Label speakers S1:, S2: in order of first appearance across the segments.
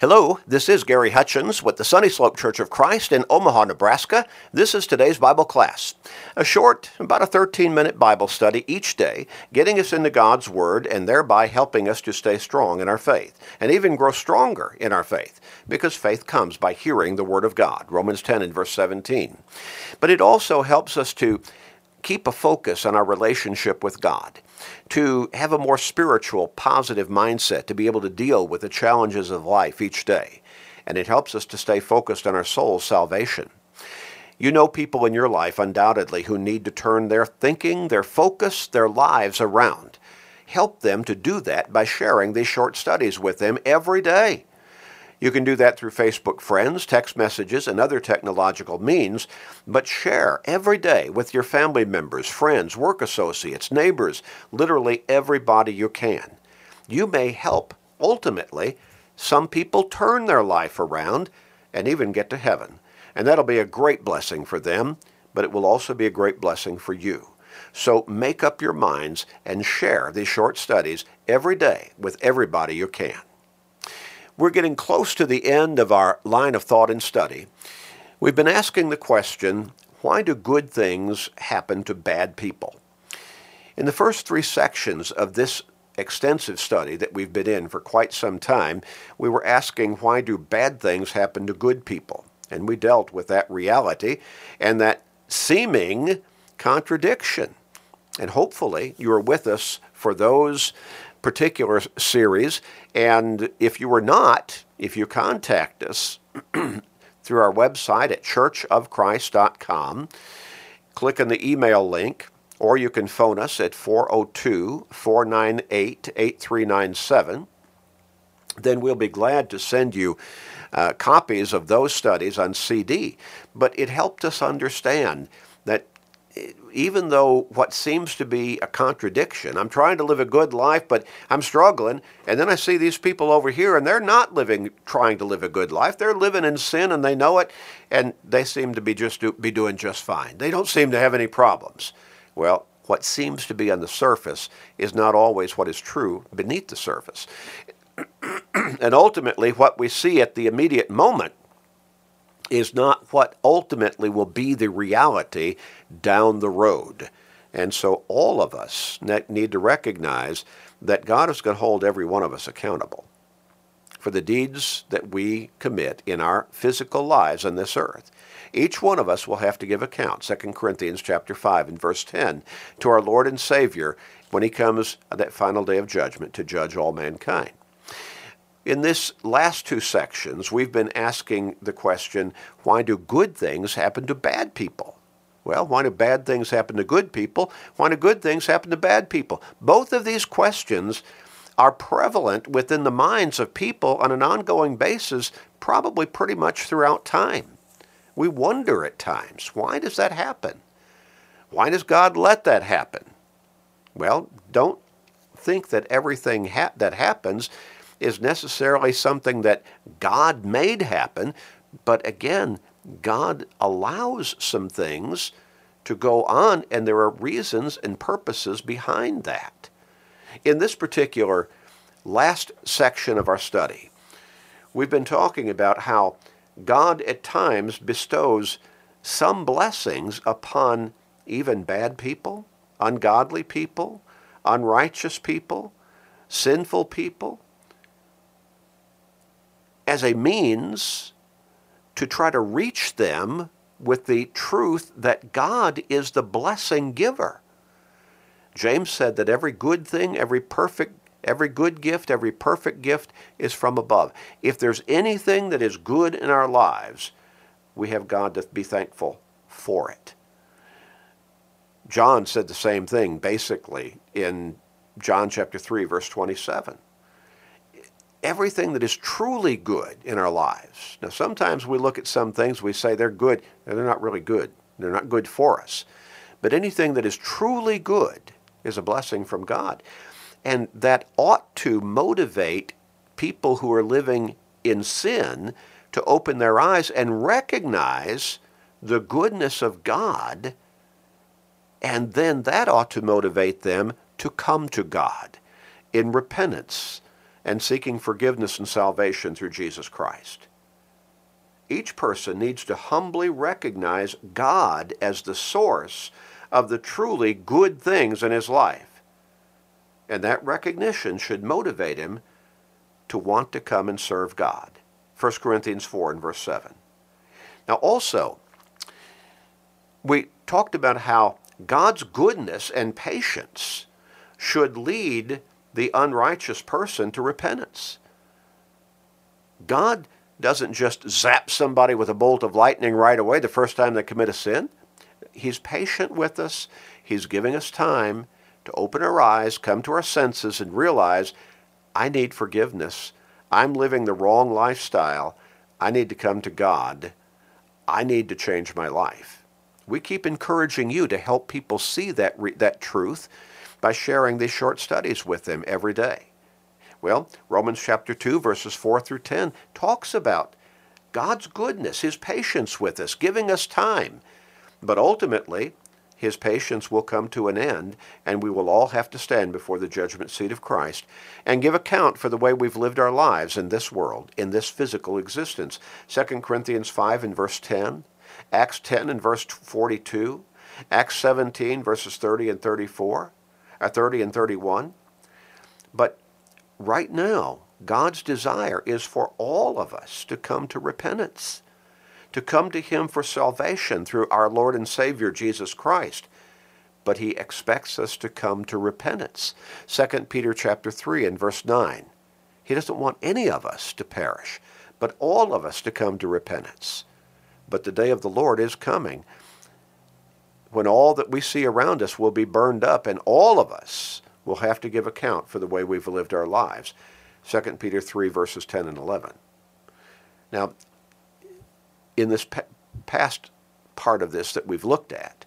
S1: Hello, this is Gary Hutchins with the Sunny Slope Church of Christ in Omaha, Nebraska. This is today's Bible class. A short, about a 13 minute Bible study each day, getting us into God's Word and thereby helping us to stay strong in our faith and even grow stronger in our faith because faith comes by hearing the Word of God. Romans 10 and verse 17. But it also helps us to keep a focus on our relationship with God, to have a more spiritual, positive mindset, to be able to deal with the challenges of life each day. And it helps us to stay focused on our soul's salvation. You know people in your life, undoubtedly, who need to turn their thinking, their focus, their lives around. Help them to do that by sharing these short studies with them every day. You can do that through Facebook friends, text messages, and other technological means, but share every day with your family members, friends, work associates, neighbors, literally everybody you can. You may help, ultimately, some people turn their life around and even get to heaven. And that'll be a great blessing for them, but it will also be a great blessing for you. So make up your minds and share these short studies every day with everybody you can. We're getting close to the end of our line of thought and study. We've been asking the question why do good things happen to bad people? In the first three sections of this extensive study that we've been in for quite some time, we were asking why do bad things happen to good people? And we dealt with that reality and that seeming contradiction. And hopefully you are with us for those particular series. And if you are not, if you contact us through our website at churchofchrist.com, click on the email link, or you can phone us at 402 498 8397. Then we'll be glad to send you uh, copies of those studies on CD. But it helped us understand that even though what seems to be a contradiction, I'm trying to live a good life, but I'm struggling, and then I see these people over here, and they're not living, trying to live a good life. They're living in sin, and they know it, and they seem to be just do, be doing just fine. They don't seem to have any problems. Well, what seems to be on the surface is not always what is true beneath the surface. and ultimately, what we see at the immediate moment is not what ultimately will be the reality down the road. And so all of us need to recognize that God is going to hold every one of us accountable for the deeds that we commit in our physical lives on this earth. Each one of us will have to give account, 2 Corinthians chapter 5 and verse 10, to our Lord and Savior when he comes uh, that final day of judgment to judge all mankind. In this last two sections, we've been asking the question, why do good things happen to bad people? Well, why do bad things happen to good people? Why do good things happen to bad people? Both of these questions are prevalent within the minds of people on an ongoing basis, probably pretty much throughout time. We wonder at times, why does that happen? Why does God let that happen? Well, don't think that everything ha- that happens is necessarily something that God made happen, but again, God allows some things to go on, and there are reasons and purposes behind that. In this particular last section of our study, we've been talking about how God at times bestows some blessings upon even bad people, ungodly people, unrighteous people, sinful people, as a means to try to reach them with the truth that God is the blessing giver. James said that every good thing, every perfect every good gift, every perfect gift is from above. If there's anything that is good in our lives, we have God to be thankful for it. John said the same thing basically in John chapter 3 verse 27 everything that is truly good in our lives. Now, sometimes we look at some things, we say they're good, and they're not really good. They're not good for us. But anything that is truly good is a blessing from God. And that ought to motivate people who are living in sin to open their eyes and recognize the goodness of God. And then that ought to motivate them to come to God in repentance and seeking forgiveness and salvation through Jesus Christ. Each person needs to humbly recognize God as the source of the truly good things in his life. And that recognition should motivate him to want to come and serve God. 1 Corinthians 4 and verse 7. Now, also, we talked about how God's goodness and patience should lead the unrighteous person to repentance. God doesn't just zap somebody with a bolt of lightning right away the first time they commit a sin. He's patient with us. He's giving us time to open our eyes, come to our senses, and realize I need forgiveness. I'm living the wrong lifestyle. I need to come to God. I need to change my life. We keep encouraging you to help people see that, that truth by sharing these short studies with them every day. Well, Romans chapter 2, verses 4 through 10 talks about God's goodness, His patience with us, giving us time. But ultimately, His patience will come to an end, and we will all have to stand before the judgment seat of Christ and give account for the way we've lived our lives in this world, in this physical existence. 2 Corinthians 5 and verse 10, Acts 10 and verse 42, Acts 17 verses 30 and 34, or 30 and 31. But right now, God's desire is for all of us to come to repentance, to come to Him for salvation through our Lord and Savior Jesus Christ. But He expects us to come to repentance. 2 Peter chapter 3 and verse 9. He doesn't want any of us to perish, but all of us to come to repentance. But the day of the Lord is coming when all that we see around us will be burned up and all of us will have to give account for the way we've lived our lives. 2 Peter 3, verses 10 and 11. Now, in this pa- past part of this that we've looked at,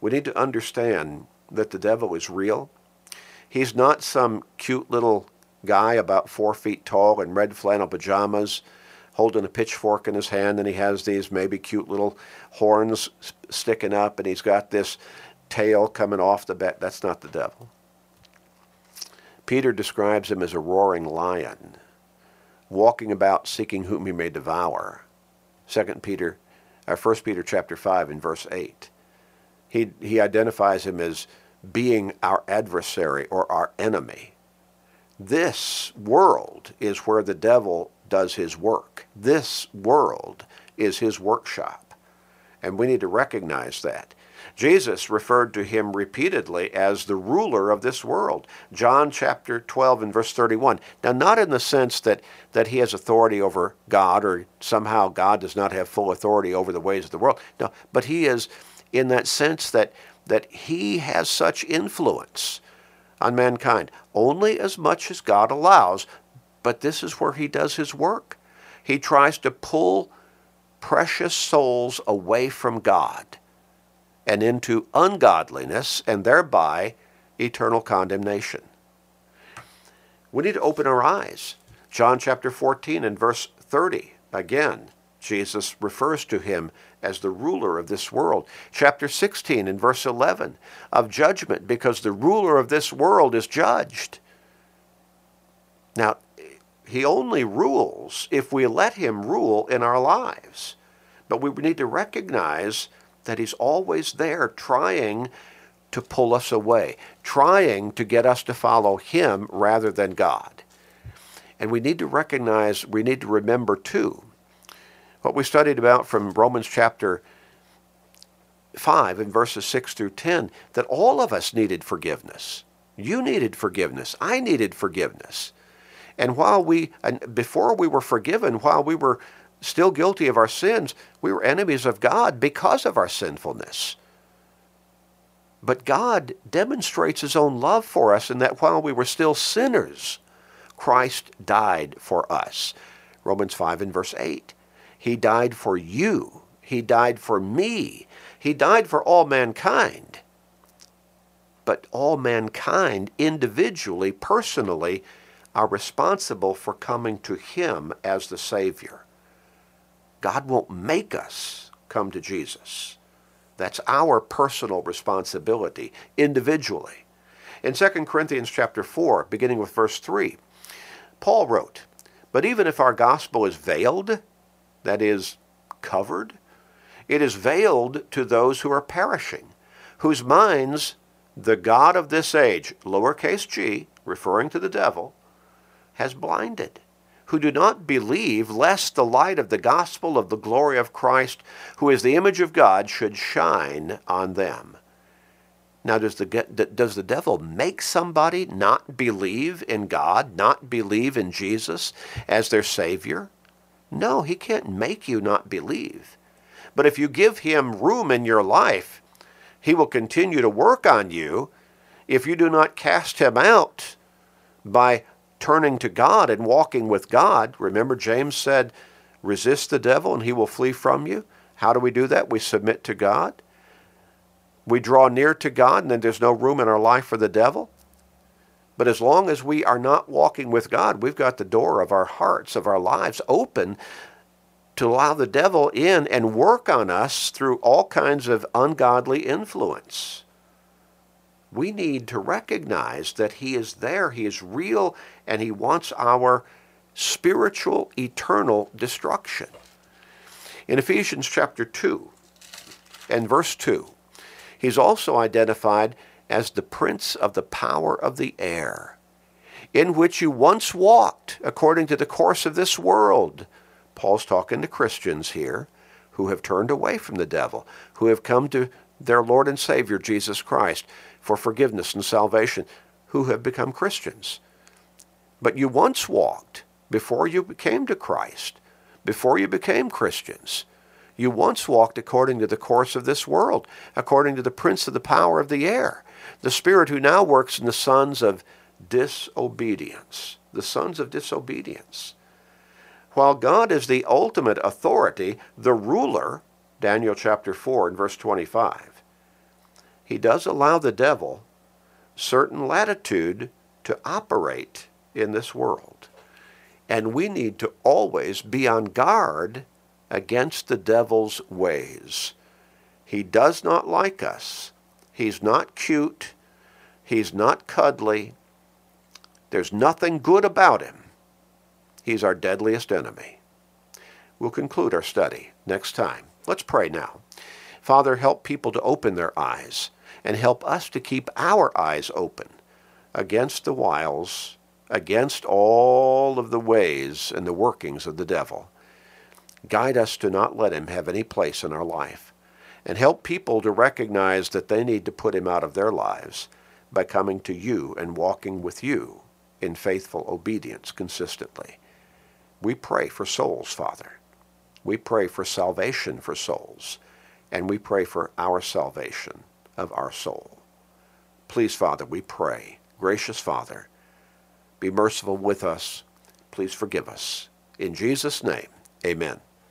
S1: we need to understand that the devil is real. He's not some cute little guy about four feet tall in red flannel pajamas holding a pitchfork in his hand and he has these maybe cute little horns sticking up and he's got this tail coming off the back. That's not the devil. Peter describes him as a roaring lion, walking about seeking whom he may devour. Second Peter, or First Peter chapter five and verse eight. He he identifies him as being our adversary or our enemy. This world is where the devil does his work. This world is his workshop. And we need to recognize that. Jesus referred to him repeatedly as the ruler of this world. John chapter 12 and verse 31. Now, not in the sense that, that he has authority over God or somehow God does not have full authority over the ways of the world. No, but he is in that sense that, that he has such influence on mankind only as much as God allows, but this is where he does his work. He tries to pull precious souls away from God and into ungodliness and thereby eternal condemnation. We need to open our eyes. John chapter 14 and verse 30. Again, Jesus refers to him as the ruler of this world. Chapter 16 and verse 11 of judgment because the ruler of this world is judged. Now, he only rules if we let him rule in our lives. But we need to recognize that he's always there trying to pull us away, trying to get us to follow him rather than God. And we need to recognize, we need to remember too, what we studied about from Romans chapter 5 and verses 6 through 10, that all of us needed forgiveness. You needed forgiveness. I needed forgiveness. And while we, and before we were forgiven, while we were still guilty of our sins, we were enemies of God because of our sinfulness. But God demonstrates his own love for us in that while we were still sinners, Christ died for us. Romans 5 and verse 8. He died for you. He died for me. He died for all mankind. But all mankind individually, personally, are responsible for coming to him as the Savior. God won't make us come to Jesus. That's our personal responsibility individually. In 2 Corinthians chapter 4, beginning with verse 3, Paul wrote, But even if our gospel is veiled, that is, covered, it is veiled to those who are perishing, whose minds the God of this age, lowercase g, referring to the devil, has blinded, who do not believe lest the light of the gospel of the glory of Christ, who is the image of God, should shine on them. Now, does the, does the devil make somebody not believe in God, not believe in Jesus as their Savior? No, he can't make you not believe. But if you give him room in your life, he will continue to work on you if you do not cast him out by turning to God and walking with God. Remember, James said, resist the devil and he will flee from you. How do we do that? We submit to God. We draw near to God, and then there's no room in our life for the devil. But as long as we are not walking with God, we've got the door of our hearts, of our lives open to allow the devil in and work on us through all kinds of ungodly influence. We need to recognize that he is there, he is real, and he wants our spiritual, eternal destruction. In Ephesians chapter 2 and verse 2, he's also identified as the prince of the power of the air, in which you once walked according to the course of this world. Paul's talking to Christians here who have turned away from the devil, who have come to their Lord and Savior, Jesus Christ, for forgiveness and salvation, who have become Christians. But you once walked, before you came to Christ, before you became Christians, you once walked according to the course of this world, according to the prince of the power of the air, the spirit who now works in the sons of disobedience. The sons of disobedience. While God is the ultimate authority, the ruler, Daniel chapter 4 and verse 25, he does allow the devil certain latitude to operate in this world. And we need to always be on guard against the devil's ways. He does not like us. He's not cute. He's not cuddly. There's nothing good about him. He's our deadliest enemy. We'll conclude our study next time. Let's pray now. Father, help people to open their eyes and help us to keep our eyes open against the wiles, against all of the ways and the workings of the devil. Guide us to not let him have any place in our life. And help people to recognize that they need to put him out of their lives by coming to you and walking with you in faithful obedience consistently. We pray for souls, Father. We pray for salvation for souls. And we pray for our salvation of our soul. Please, Father, we pray. Gracious Father, be merciful with us. Please forgive us. In Jesus' name, amen.